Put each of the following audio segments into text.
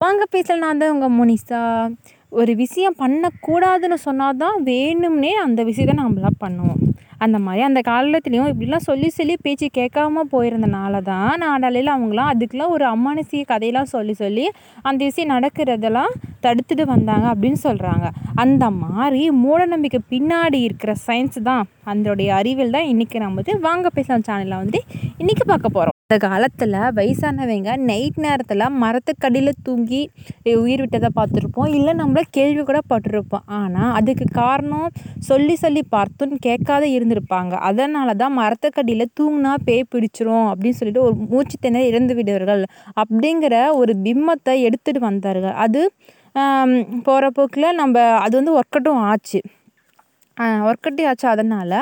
வாங்க பேசலாம் நான் தான் உங்கள் மோனிஷா ஒரு விஷயம் பண்ணக்கூடாதுன்னு சொன்னால் தான் வேணும்னே அந்த விஷயத்த நம்மளாம் பண்ணுவோம். அந்த மாதிரி அந்த காலத்துலேயும் இப்படிலாம் சொல்லி சொல்லி பேச்சு கேட்காம போயிருந்தனால தான் நாடாலையில் அவங்களாம் அதுக்கெலாம் ஒரு அமானுஷ்ய கதையெல்லாம் சொல்லி சொல்லி அந்த விஷயம் நடக்கிறதெல்லாம் தடுத்துட்டு வந்தாங்க அப்படின்னு சொல்கிறாங்க அந்த மாதிரி மூடநம்பிக்கை பின்னாடி இருக்கிற சயின்ஸ் தான். அதனுடைய அறிவியல் தான் இன்றைக்கி நம்ம வந்து வாங்க பேசலாம் சேனலில் வந்து இன்றைக்கி பார்க்க போகிறோம் அந்த காலத்தில் வயசானவங்க நைட் நேரத்தில் மரத்துக்கடியில் தூங்கி உயிர் விட்டதை பார்த்துருப்போம். இல்லை நம்மள கேள்வி கூட பட்டிருப்போம். ஆனால் அதுக்கு காரணம் சொல்லி சொல்லி பார்த்தும் கேட்காத இருந்திருப்பாங்க. அதனால தான் மரத்துக்கடியில் தூங்கினா பேய் பிடிச்சிரும் அப்படின்னு சொல்லிட்டு ஒரு மூச்சு திணறி இறந்து விடுவார்கள் அப்படிங்கிற ஒரு பிம்பத்தை எடுத்துகிட்டு வந்தார்கள். அது போகிற போக்கில் நம்ம அது வந்து ஒர்க் அவுட்டும் ஆச்சு. ஒர்க் அவுட்டே ஆச்சு அதனால்.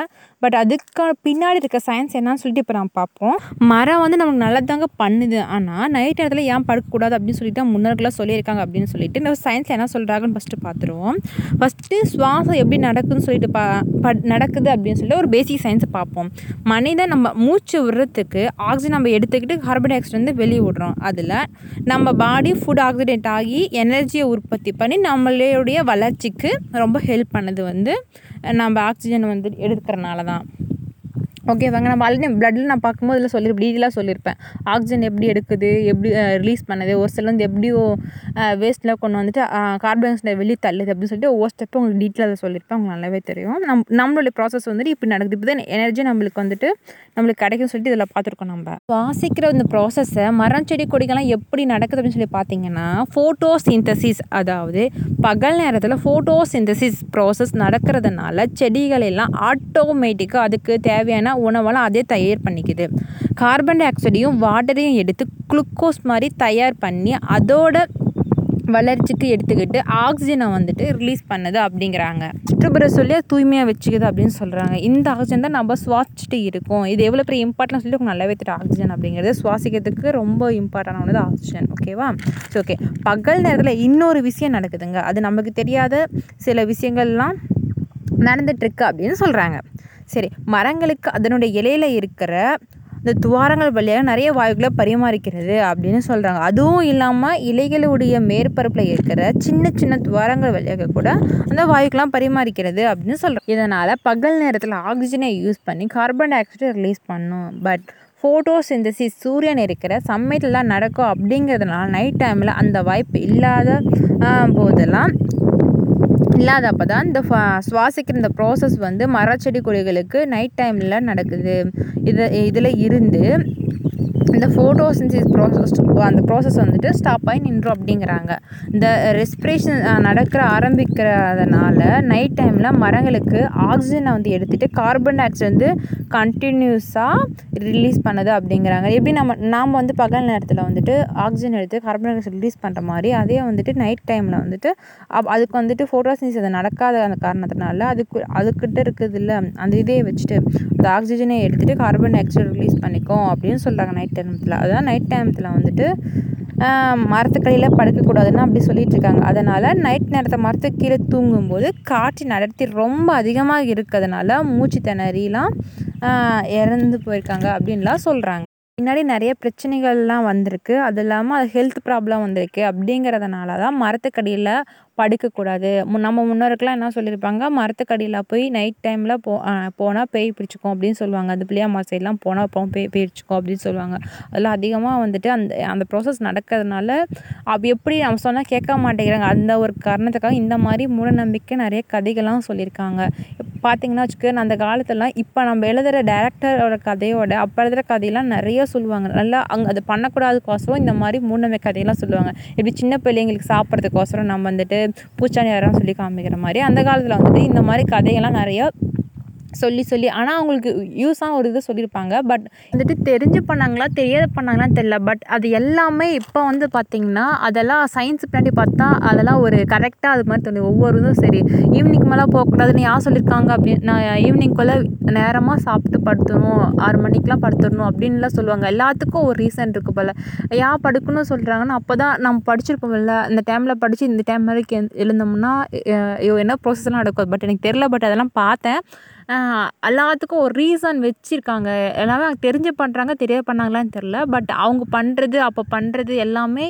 பட் அதுக்கு பின்னாடி இருக்க சயின்ஸ் என்னன்னு சொல்லிட்டு இப்போ நம்ம பார்ப்போம். மரம் வந்து நமக்கு நல்லதாங்க பண்ணுது. ஆனால் நைட் நேரத்தில் ஏன் படுக்கக்கூடாது அப்படின்னு சொல்லிட்டு முன்னோர்களாக சொல்லியிருக்காங்க அப்படின்னு சொல்லிட்டு நம்ம சயின்ஸ் என்ன சொல்கிறாங்கன்னு ஃபஸ்ட்டு பார்த்துருவோம். ஃபஸ்ட்டு சுவாசம் எப்படி நடக்குதுன்னு சொல்லிட்டு பா நடக்குது அப்படின்னு சொல்லிட்டு ஒரு பேசிக் சயின்ஸை பார்ப்போம். மனிதன் நம்ம மூச்சு விடுறதுக்கு ஆக்சிஜன் நம்ம எடுத்துக்கிட்டு கார்பன் டை ஆக்சைடு வந்து வெளியே விடுறோம். அதில் நம்ம பாடி ஃபுட் ஆக்சிடென்ட் ஆகி எனர்ஜியை உற்பத்தி பண்ணி நம்மளுடைய வளர்ச்சிக்கு ரொம்ப ஹெல்ப் பண்ணுது வந்து நம்ம ஆக்சிஜன் வந்து எடுக்கிறனால தான் ஓகேவாங்க நம்ம ஆல்ரெடி ப்ளட்டில் நான் பார்க்கும்போது இதில் சொல்லியிருப்பேன் டீட்டெயிலாக சொல்லியிருப்பேன். ஆக்சிஜன் எப்படி எடுக்குது எப்படி ரிலீஸ் பண்ணுது ஒரு சில வந்து எப்படியோ வேஸ்ட்டில் கொண்டு வந்துட்டு கார்பன் டை வெளியே தள்ளுது அப்படின்னு சொல்லிட்டு ஒவ்வொரு ஸ்டெப்பும் உங்களுக்கு டீட்டெயிலாக சொல்லியிருப்பேன். உங்களுக்கு நல்லாவே தெரியும். நம் நம்மளுடைய ப்ராசஸ் வந்துட்டு இப்படி நடக்குது. இப்போ தான் எனர்ஜி நம்மளுக்கு வந்துட்டு நம்மளுக்கு கிடைக்கும்னு சொல்லிட்டு இதில் பார்த்துருக்கோம் நம்ம. சுவாசிக்கிற இந்த ப்ராசஸை மரம் செடி கொடிகள்லாம் எப்படி நடக்குது அப்படின்னு சொல்லி பார்த்தீங்கன்னா ஃபோட்டோ சிந்தசிஸ் அதாவது பகல் நேரத்தில் ஃபோட்டோ சிந்தசிஸ் ப்ராசஸ் நடக்கிறதுனால செடிகள் எல்லாம் ஆட்டோமேட்டிக்காக அதுக்கு தேவையான உணவெல்லாம் அதே தயார் பண்ணிக்குது. கார்பன் டை ஆக்சைடையும் வாட்டரையும் எடுத்து குளுக்கோஸ் மாதிரி தயார் பண்ணி அதோட வளர்ச்சிக்கு எடுத்துக்கிட்டு ஆக்சிஜனை வந்துட்டு ரிலீஸ் பண்ணுது அப்படிங்கிறாங்க. சுற்றுப்புற சொல்லி தூய்மையாக வச்சுக்குது அப்படின்னு சொல்கிறாங்க இந்த ஆக்சிஜன் தான் நம்ம சுவாசிச்சுட்டு இருக்கோம். இது எவ்வளோ பெரிய இம்பார்ட்டன் உங்களுக்கு நல்லாவே தெரியும். ஆக்சிஜன் அப்படிங்கிறது சுவாசிக்கிறதுக்கு ரொம்ப இம்பார்ட்டன்ட் ஆக்சிஜன் ஓகேவா ஸோ ஓகே பகல் நேரத்தில் இன்னொரு விஷயம் நடக்குதுங்க. அது நமக்கு தெரியாத சில விஷயங்கள்லாம் நடந்துட்டுருக்கு அப்படின்னு சொல்கிறாங்க சரி மரங்களுக்கு அதனுடைய இலையில் இருக்கிற இந்த துவாரங்கள் வழியாக நிறைய வாயுக்களை பரிமாறிக்கிறது அப்படின்னு சொல்கிறாங்க அதுவும் இல்லாமல் இலைகளுடைய மேற்பரப்பில் இருக்கிற சின்ன சின்ன துவாரங்கள் வழியாக கூட அந்த வாயுக்கெலாம் பரிமாறிக்கிறது அப்படின்னு சொல்கிறாங்க இதனால் பகல் நேரத்தில் ஆக்சிஜனை யூஸ் பண்ணி கார்பன் டை ஆக்சைடை ரிலீஸ் பண்ணும். பட் ஃபோட்டோ சிந்தசிஸ் சூரியன் இருக்கிற சமயத்தில் தான் நடக்கும் அப்படிங்கிறதுனால நைட் டைமில் அந்த வாய்ப்பு இல்லாத போதெல்லாம் இல்லாதப்போ தான் இந்த சுவாசிக்கிற இந்த ப்ராசஸ் வந்து மரச்செடி கொடிகளுக்கு நைட் டைமில் நடக்குது. இது இதில் இருந்து இந்த ஃபோட்டோசின்சிஸ் ப்ராசஸ் அந்த ப்ராசஸ் வந்துட்டு ஸ்டாப் ஆகி நின்றோம் அப்படிங்கிறாங்க. இந்த ரெஸ்பிரேஷன் நடக்கிற ஆரம்பிக்கிறதுனால நைட் டைமில் மரங்களுக்கு ஆக்சிஜனை வந்து எடுத்துகிட்டு கார்பன் டை ஆக்சைடு வந்து கண்டினியூஸாக ரிலீஸ் பண்ணுது அப்படிங்கிறாங்க. எப்படி நம்ம நாம் வந்து பகல் நேரத்தில் வந்துட்டு ஆக்சிஜன் எடுத்து கார்பன் டை ஆக்சைடு ரிலீஸ் பண்ணுற மாதிரி அதே வந்துட்டு நைட் டைமில் வந்துட்டு அப் அதுக்கு வந்துட்டு ஃபோட்டோசின்சிஸ் அது நடக்காத அந்த காரணத்தினால அதுக்கு அதுக்கிட்ட இருக்குது இல்லை அந்த இதே வச்சுட்டு அந்த ஆக்சிஜனை எடுத்துகிட்டு கார்பன் டை ஆக்சைடு ரிலீஸ் பண்ணிக்கும் அப்படின்னு சொல்கிறாங்க நைட் டைமத்தில் அதான் நைட் டைமத்தில் வந்துட்டு மரத்துக்கடியில் படுக்கக்கூடாதுன்னு அப்படி சொல்லிட்டு இருக்காங்க. அதனால் நைட் நேரத்தை மரத்துக்கு கீழே தூங்கும்போது காற்றின் அடர்த்தி ரொம்ப அதிகமாக இருக்கிறதுனால மூச்சு திணறிலாம் இறந்து போயிருக்காங்க அப்படின்லாம் சொல்கிறாங்க பின்னாடி நிறைய பிரச்சனைகள்லாம் வந்திருக்கு. அது இல்லாமல் அது ஹெல்த் ப்ராப்ளம் வந்திருக்கு அப்படிங்கிறதுனால தான் மரத்துக்கடியில் படுக்கக்கூடாது. நம்ம முன்னோருக்கெலாம் என்ன சொல்லியிருப்பாங்க? மரத்துக்கடியில் போய் நைட் டைமில் போ போனால் பேய் பிடிச்சிக்கும் அப்படின்னு சொல்லுவாங்க. அந்த புளியம்மா சைட்லாம் போனால் அப்புறம் பேய் பிடிச்சிக்கும் அப்படின்னு சொல்லுவாங்க. அதில் அதிகமாக வந்துட்டு அந்த அந்த ப்ராசஸ் நடக்கிறதுனால அப்படி எப்படி நம்ம சொன்னால் கேட்க மாட்டேங்கிறாங்க. அந்த ஒரு காரணத்துக்காக இந்த மாதிரி மூடநம்பிக்கை நிறைய கதைகள்லாம் சொல்லியிருக்காங்க. பார்த்தீங்கன்னா வச்சுக்கோங்க அந்த காலத்துலலாம் இப்போ நம்ம எழுதுகிற டேரக்டரோட கதையோட அப்போ எழுதுகிற கதையெல்லாம் நிறைய சொல்லுவாங்க. நல்லா அங்கே அதை பண்ணக்கூடாதுக்கோசரம் இந்த மாதிரி மூடநம்பிக்கை கதையெல்லாம் சொல்லுவாங்க. இப்படி சின்ன பிள்ளைங்களுக்கு சாப்பிட்றதுக்கோசரம் நம்ம வந்துட்டு பூச்சாண்டி வரம் சொல்லி காமிக்கிற மாதிரி அந்த காலத்தில் வந்துட்டு இந்த மாதிரி கதைகள்லாம் நிறையா சொல்லி சொல்லி. ஆனால் அவங்களுக்கு யூஸாக ஒரு இது சொல்லியிருப்பாங்க. பட் வந்துட்டு தெரிஞ்சு பண்ணாங்களா தெரியாத பண்ணாங்களான்னு தெரில பட் அது எல்லாமே இப்போ வந்து பார்த்திங்கன்னா அதெல்லாம் சயின்ஸ் பின்னாடி பார்த்தா அதெல்லாம் ஒரு கரெக்டாக அது மாதிரி தோணுது. ஒவ்வொரு இதுவும் சரி ஈவினிங் மேலே போகக்கூடாதுன்னு யார் சொல்லியிருக்காங்க அப்படின்னு நான் ஈவினிங்குள்ளே நேரமாக சாப்பிட்டு படுத்துடணும் ஆறு மணிக்கெலாம் படுத்துடணும் அப்படின்லாம் சொல்லுவாங்க. எல்லாத்துக்கும் ஒரு ரீசன் இருக்குது போல். யார் படுக்கணும்னு சொல்கிறாங்கன்னா அப்போ தான் நம்ம படிச்சிருப்போம்ல. இந்த டைமில் படித்து இந்த டைம் வரைக்கும் எழுந்தோம்னா என்ன ப்ரோசஸ்லாம் நடக்கும். பட் எனக்கு தெரில பட் அதெல்லாம் பார்த்தேன். எல்லாத்துக்கும் ஒரு ரீசன் வச்சுருக்காங்க. எல்லாமே தெரிஞ்ச தெரிஞ்சு பண்ணுறாங்க தெரிய பண்ணாங்களான்னு தெரில பட் அவங்க பண்ணுறது அப்போ பண்ணுறது எல்லாமே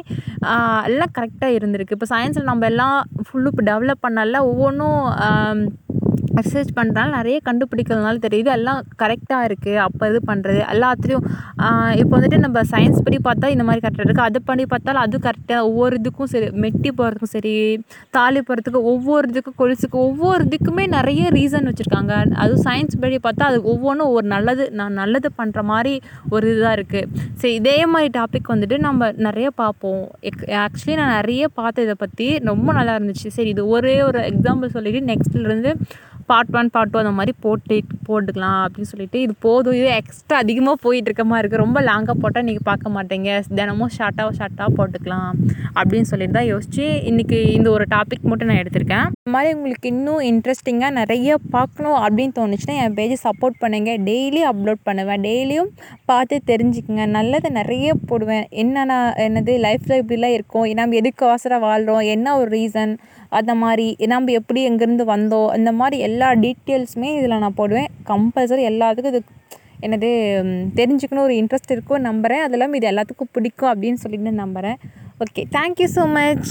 எல்லாம் கரெக்டாக இருந்திருக்கு. இப்போ சயின்ஸில் நம்ம எல்லாம் ஃபுல்லும் இப்போ டெவலப் பண்ணல ஒவ்வொன்றும் ரிசர்ச் பண்ணுறனால நிறைய கண்டுபிடிக்கிறதுனால தெரியுது. எல்லாம் கரெக்டாக இருக்குது அப்போ இது பண்ணுறது எல்லாத்துலேயும் இப்போ வந்துட்டு நம்ம சயின்ஸ் படி பார்த்தா இந்த மாதிரி கரெக்டாக இருக்குது அது படி பார்த்தாலும் அது கரெக்டாக ஒவ்வொரு இதுக்கும் சரி மெட்டி போகிறதுக்கும் சரி தாலி போகிறதுக்கு ஒவ்வொரு இதுக்கும் கொலுசுக்கு ஒவ்வொரு இதுக்குமே நிறைய ரீசன் வச்சுருக்காங்க. அதுவும் சயின்ஸ் படி பார்த்தா அது ஒவ்வொன்றும் ஒரு நல்லது நான் நல்லது பண்ணுற மாதிரி ஒரு இதுதான் இருக்குது சரி இதே மாதிரி டாபிக் வந்துட்டு நம்ம நிறைய பார்ப்போம். எக் ஆக்சுவலி நான் நிறைய பார்த்தேன் இதை பற்றி ரொம்ப நல்லா இருந்துச்சு. சரி இது ஒரே ஒரு எக்ஸாம்பிள் சொல்லிவிட்டு நெக்ஸ்ட்லேருந்து பார்ட் ஒன் பார்ட் டூ அந்த மாதிரி போட்டு போட்டுக்கலாம் அப்படின்னு சொல்லிட்டு இது போதும் இது எக்ஸ்ட்ரா அதிகமாக போயிட்டு இருக்க மாதிரி இருக்குது ரொம்ப லாங்காக போட்டால் நீங்கள் பார்க்க மாட்டீங்க. தினமும் ஷார்ட்டாக ஷார்ட்டாக போட்டுக்கலாம் அப்படின்னு சொல்லிட்டு தான் யோசித்து இன்றைக்கி இந்த ஒரு டாபிக் மட்டும் நான் எடுத்திருக்கேன். இந்த மாதிரி உங்களுக்கு இன்னும் இன்ட்ரெஸ்டிங்காக நிறைய பார்க்கணும் அப்படின்னு தோணுச்சுன்னா என் பேஜை சப்போர்ட் பண்ணுங்கள் டெய்லி அப்லோட் பண்ணுவேன். டெய்லியும் பார்த்து தெரிஞ்சுக்குங்க. நல்லதை நிறைய போடுவேன். என்னென்ன என்னது லைஃப்பில் இப்படிலாம் இருக்கும். நம்ம எதுக்கு அவசரம் வாழ்கிறோம் என்ன ஒரு ரீசன் அந்த மாதிரி நம்ம எப்படி எங்கேருந்து வந்தோம்? இந்த மாதிரி எல்லா டீட்டெயில்ஸுமே இதில் நான் போடுவேன். கம்பல்சரி எல்லாத்துக்கும் இது என்னது தெரிஞ்சுக்கணும். ஒரு இன்ட்ரெஸ்ட் இருக்கும் நம்புகிறேன் அது இல்லாமல் இது எல்லாத்துக்கும் பிடிக்கும் அப்படின்னு சொல்லிட்டு நம்புகிறேன் ஓகே தேங்க்யூ ஸோ மச்